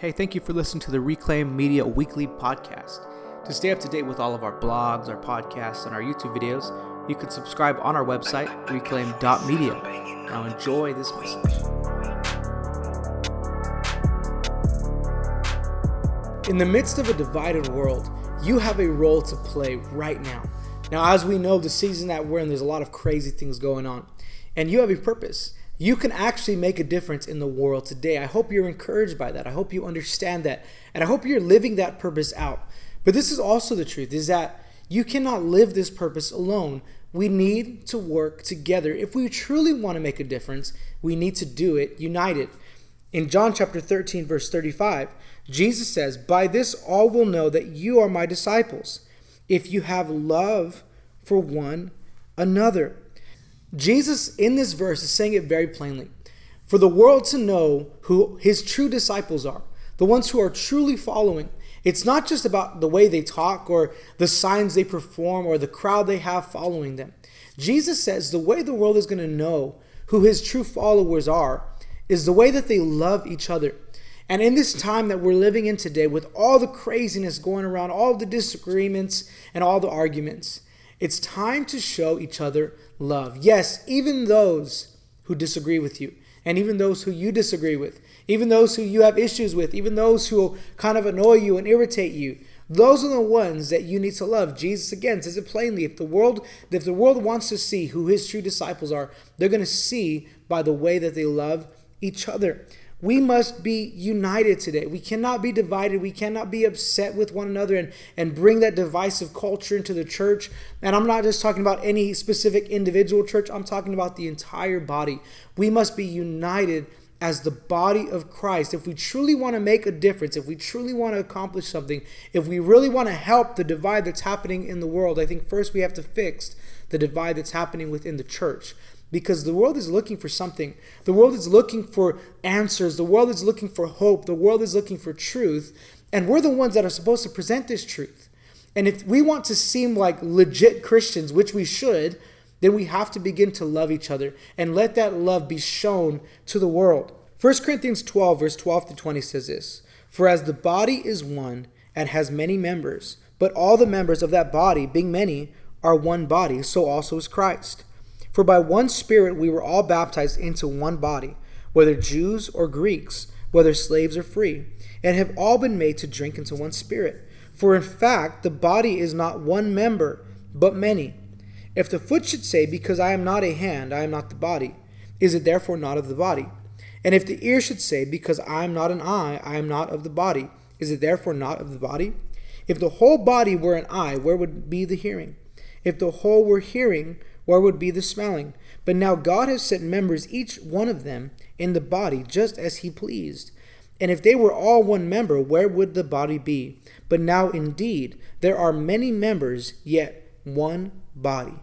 Hey, thank you for listening to the Reclaim Media Weekly Podcast. To stay up to date with all of our blogs, our podcasts, and our YouTube videos, you can subscribe on our website, reclaim.media. Now enjoy this message. In the midst of a divided world, you have a role to play right now. Now, as we know, the season that we're in, there's a lot of crazy things going on, and you have a purpose you can actually make a difference in the world today. I hope you're encouraged by that. I hope you understand that. And I hope you're living that purpose out. But this is also the truth is that you cannot live this purpose alone. We need to work together. If we truly want to make a difference, we need to do it united. In John chapter 13 verse 35, Jesus says, "By this all will know that you are my disciples, if you have love for one another." Jesus, in this verse, is saying it very plainly. For the world to know who his true disciples are, the ones who are truly following, it's not just about the way they talk or the signs they perform or the crowd they have following them. Jesus says the way the world is going to know who his true followers are is the way that they love each other. And in this time that we're living in today, with all the craziness going around, all the disagreements and all the arguments, it's time to show each other love. Yes, even those who disagree with you, and even those who you disagree with, even those who you have issues with, even those who kind of annoy you and irritate you. Those are the ones that you need to love. Jesus again says it plainly. If the world, if the world wants to see who his true disciples are, they're going to see by the way that they love each other. We must be united today. We cannot be divided. We cannot be upset with one another and, and bring that divisive culture into the church. And I'm not just talking about any specific individual church, I'm talking about the entire body. We must be united as the body of Christ. If we truly want to make a difference, if we truly want to accomplish something, if we really want to help the divide that's happening in the world, I think first we have to fix the divide that's happening within the church because the world is looking for something. The world is looking for answers. The world is looking for hope. The world is looking for truth. And we're the ones that are supposed to present this truth. And if we want to seem like legit Christians, which we should, then we have to begin to love each other and let that love be shown to the world. 1 Corinthians 12, verse 12 to 20 says this For as the body is one and has many members, but all the members of that body, being many, are one body, so also is Christ. For by one Spirit we were all baptized into one body, whether Jews or Greeks, whether slaves or free, and have all been made to drink into one Spirit. For in fact, the body is not one member, but many. If the foot should say, Because I am not a hand, I am not the body, is it therefore not of the body? And if the ear should say, Because I am not an eye, I am not of the body, is it therefore not of the body? If the whole body were an eye, where would be the hearing? If the whole were hearing, where would be the smelling? But now God has set members, each one of them, in the body, just as he pleased. And if they were all one member, where would the body be? But now indeed, there are many members, yet one body.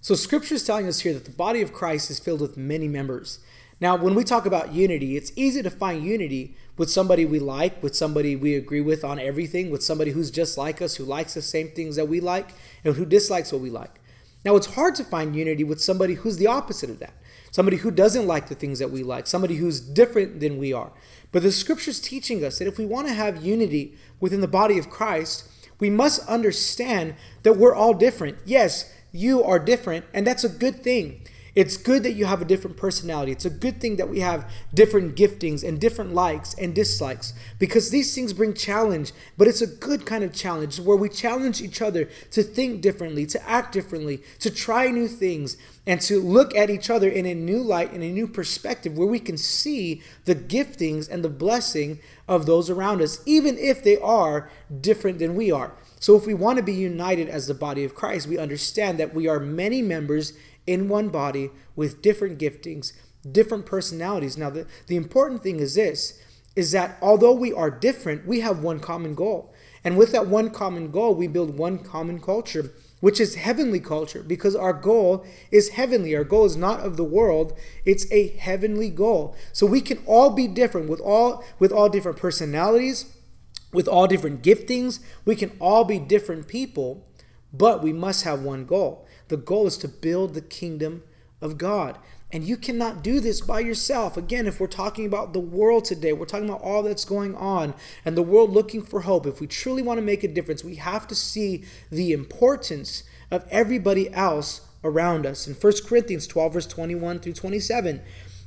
So scripture is telling us here that the body of Christ is filled with many members. Now, when we talk about unity, it's easy to find unity with somebody we like, with somebody we agree with on everything, with somebody who's just like us, who likes the same things that we like, and who dislikes what we like. Now, it's hard to find unity with somebody who's the opposite of that. Somebody who doesn't like the things that we like, somebody who's different than we are. But the scripture's teaching us that if we want to have unity within the body of Christ, we must understand that we're all different. Yes, you are different, and that's a good thing. It's good that you have a different personality. It's a good thing that we have different giftings and different likes and dislikes because these things bring challenge, but it's a good kind of challenge where we challenge each other to think differently, to act differently, to try new things, and to look at each other in a new light, in a new perspective where we can see the giftings and the blessing of those around us, even if they are different than we are. So, if we want to be united as the body of Christ, we understand that we are many members in one body with different giftings, different personalities. Now, the, the important thing is this is that although we are different, we have one common goal. And with that one common goal, we build one common culture, which is heavenly culture, because our goal is heavenly. Our goal is not of the world, it's a heavenly goal. So we can all be different with all with all different personalities, with all different giftings. We can all be different people, but we must have one goal. The goal is to build the kingdom of God. And you cannot do this by yourself. Again, if we're talking about the world today, we're talking about all that's going on and the world looking for hope. If we truly want to make a difference, we have to see the importance of everybody else around us. In 1 Corinthians 12, verse 21 through 27,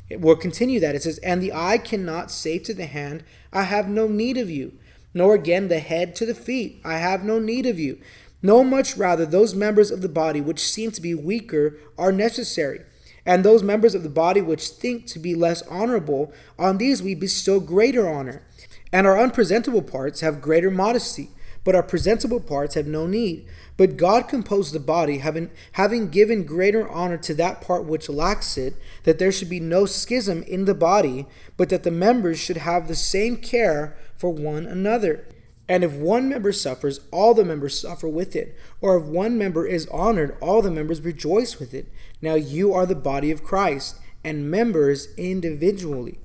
it will continue that. It says, And the eye cannot say to the hand, I have no need of you, nor again the head to the feet, I have no need of you. No, much rather, those members of the body which seem to be weaker are necessary. And those members of the body which think to be less honorable, on these we bestow greater honor. And our unpresentable parts have greater modesty, but our presentable parts have no need. But God composed the body, having, having given greater honor to that part which lacks it, that there should be no schism in the body, but that the members should have the same care for one another. And if one member suffers, all the members suffer with it. Or if one member is honored, all the members rejoice with it. Now you are the body of Christ, and members individually.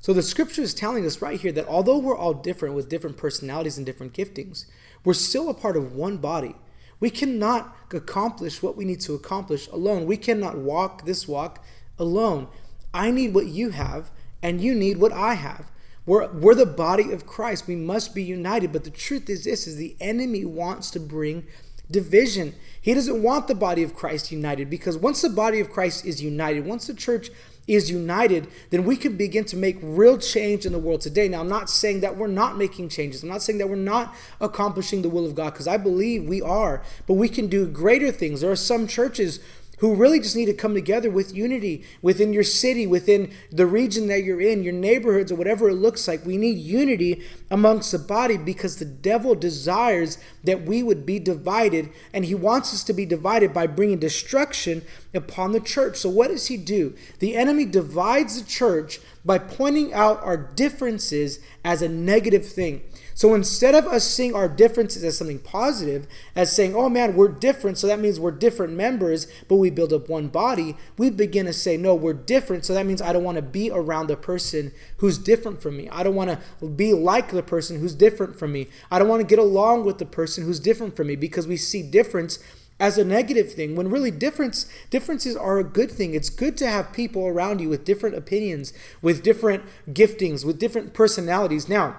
So the scripture is telling us right here that although we're all different with different personalities and different giftings, we're still a part of one body. We cannot accomplish what we need to accomplish alone. We cannot walk this walk alone. I need what you have, and you need what I have. We're, we're the body of Christ. We must be united. But the truth is this is the enemy wants to bring division. He doesn't want the body of Christ united because once the body of Christ is united, once the church is united, then we can begin to make real change in the world today. Now, I'm not saying that we're not making changes. I'm not saying that we're not accomplishing the will of God because I believe we are, but we can do greater things. There are some churches who really just need to come together with unity within your city, within the region that you're in, your neighborhoods, or whatever it looks like. We need unity amongst the body because the devil desires that we would be divided, and he wants us to be divided by bringing destruction upon the church. So, what does he do? The enemy divides the church by pointing out our differences as a negative thing. So instead of us seeing our differences as something positive, as saying, oh man, we're different, so that means we're different members, but we build up one body, we begin to say, no, we're different, so that means I don't want to be around the person who's different from me. I don't want to be like the person who's different from me. I don't want to get along with the person who's different from me because we see difference as a negative thing when really difference differences are a good thing it's good to have people around you with different opinions with different giftings with different personalities now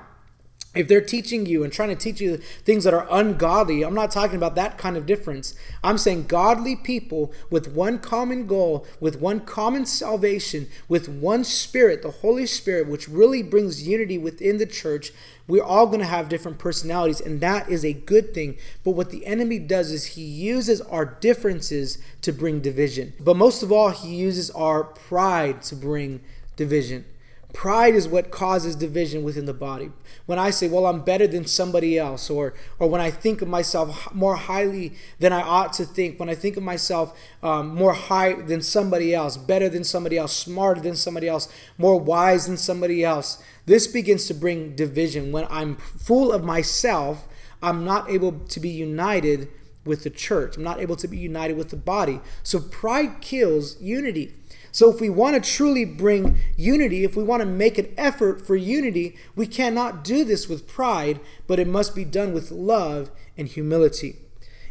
if they're teaching you and trying to teach you things that are ungodly, I'm not talking about that kind of difference. I'm saying godly people with one common goal, with one common salvation, with one spirit, the Holy Spirit, which really brings unity within the church. We're all going to have different personalities, and that is a good thing. But what the enemy does is he uses our differences to bring division. But most of all, he uses our pride to bring division. Pride is what causes division within the body. When I say, well, I'm better than somebody else, or, or when I think of myself more highly than I ought to think, when I think of myself um, more high than somebody else, better than somebody else, smarter than somebody else, more wise than somebody else, this begins to bring division. When I'm full of myself, I'm not able to be united with the church. I'm not able to be united with the body. So pride kills unity. So, if we want to truly bring unity, if we want to make an effort for unity, we cannot do this with pride, but it must be done with love and humility.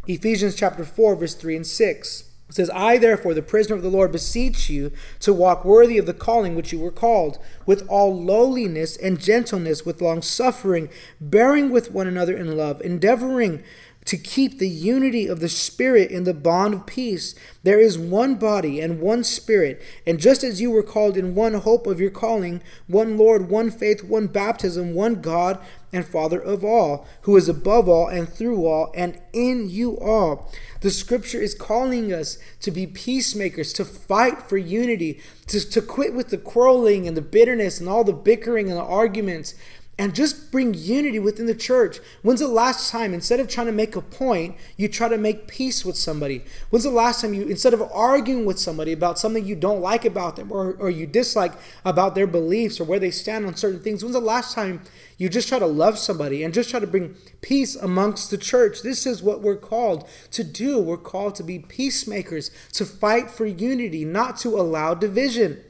Ephesians chapter 4, verse 3 and 6 says, I therefore, the prisoner of the Lord, beseech you to walk worthy of the calling which you were called, with all lowliness and gentleness, with long suffering, bearing with one another in love, endeavoring to keep the unity of the Spirit in the bond of peace. There is one body and one Spirit, and just as you were called in one hope of your calling, one Lord, one faith, one baptism, one God and Father of all, who is above all and through all and in you all. The scripture is calling us to be peacemakers, to fight for unity, to, to quit with the quarreling and the bitterness and all the bickering and the arguments and just bring unity within the church. When's the last time, instead of trying to make a point, you try to make peace with somebody? When's the last time you, instead of arguing with somebody about something you don't like about them or, or you dislike about their beliefs or where they stand on certain things, when's the last time you just try to love somebody and just try to bring peace amongst the church? This is what we're called to do. We're called to be peacemakers, to fight for unity, not to allow division.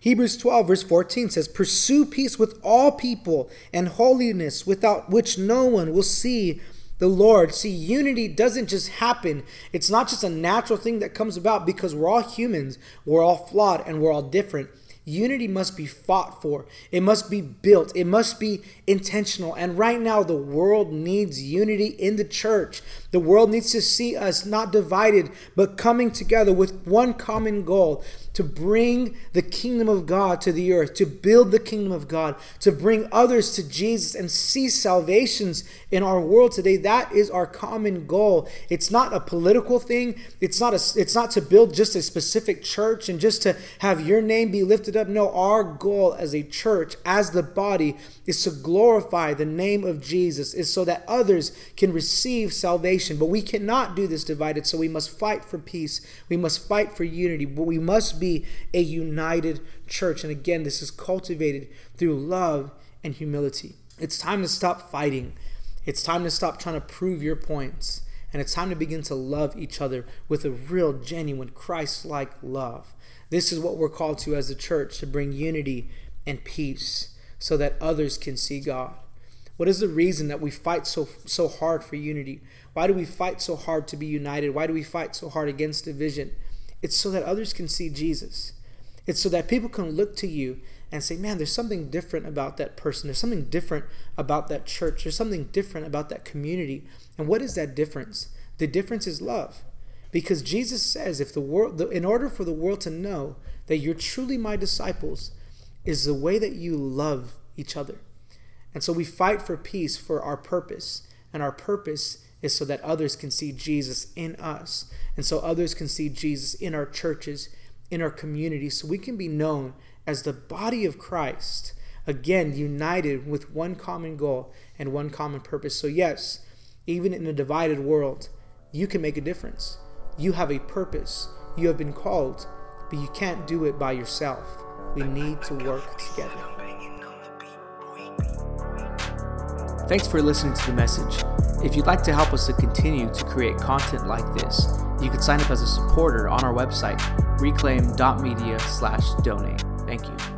Hebrews 12, verse 14 says, Pursue peace with all people and holiness, without which no one will see the Lord. See, unity doesn't just happen. It's not just a natural thing that comes about because we're all humans, we're all flawed, and we're all different. Unity must be fought for. It must be built. It must be intentional. And right now, the world needs unity in the church. The world needs to see us not divided, but coming together with one common goal to bring the kingdom of God to the earth, to build the kingdom of God, to bring others to Jesus and see salvations in our world today. That is our common goal. It's not a political thing. It's not a it's not to build just a specific church and just to have your name be lifted up. No, our goal as a church, as the body, is to glorify the name of Jesus, is so that others can receive salvation. But we cannot do this divided, so we must fight for peace. We must fight for unity, but we must be a united church. And again, this is cultivated through love and humility. It's time to stop fighting. It's time to stop trying to prove your points. And it's time to begin to love each other with a real, genuine, Christ like love. This is what we're called to as a church to bring unity and peace so that others can see God. What is the reason that we fight so so hard for unity? Why do we fight so hard to be united? Why do we fight so hard against division? It's so that others can see Jesus. It's so that people can look to you and say, man, there's something different about that person. There's something different about that church. There's something different about that community. And what is that difference? The difference is love. Because Jesus says, if the world, in order for the world to know that you're truly my disciples, is the way that you love each other. And so we fight for peace for our purpose. And our purpose is so that others can see Jesus in us. And so others can see Jesus in our churches, in our communities, so we can be known as the body of Christ, again, united with one common goal and one common purpose. So, yes, even in a divided world, you can make a difference. You have a purpose. You have been called, but you can't do it by yourself. We need to work together. Thanks for listening to the message. If you'd like to help us to continue to create content like this, you can sign up as a supporter on our website, reclaim.media slash donate. Thank you.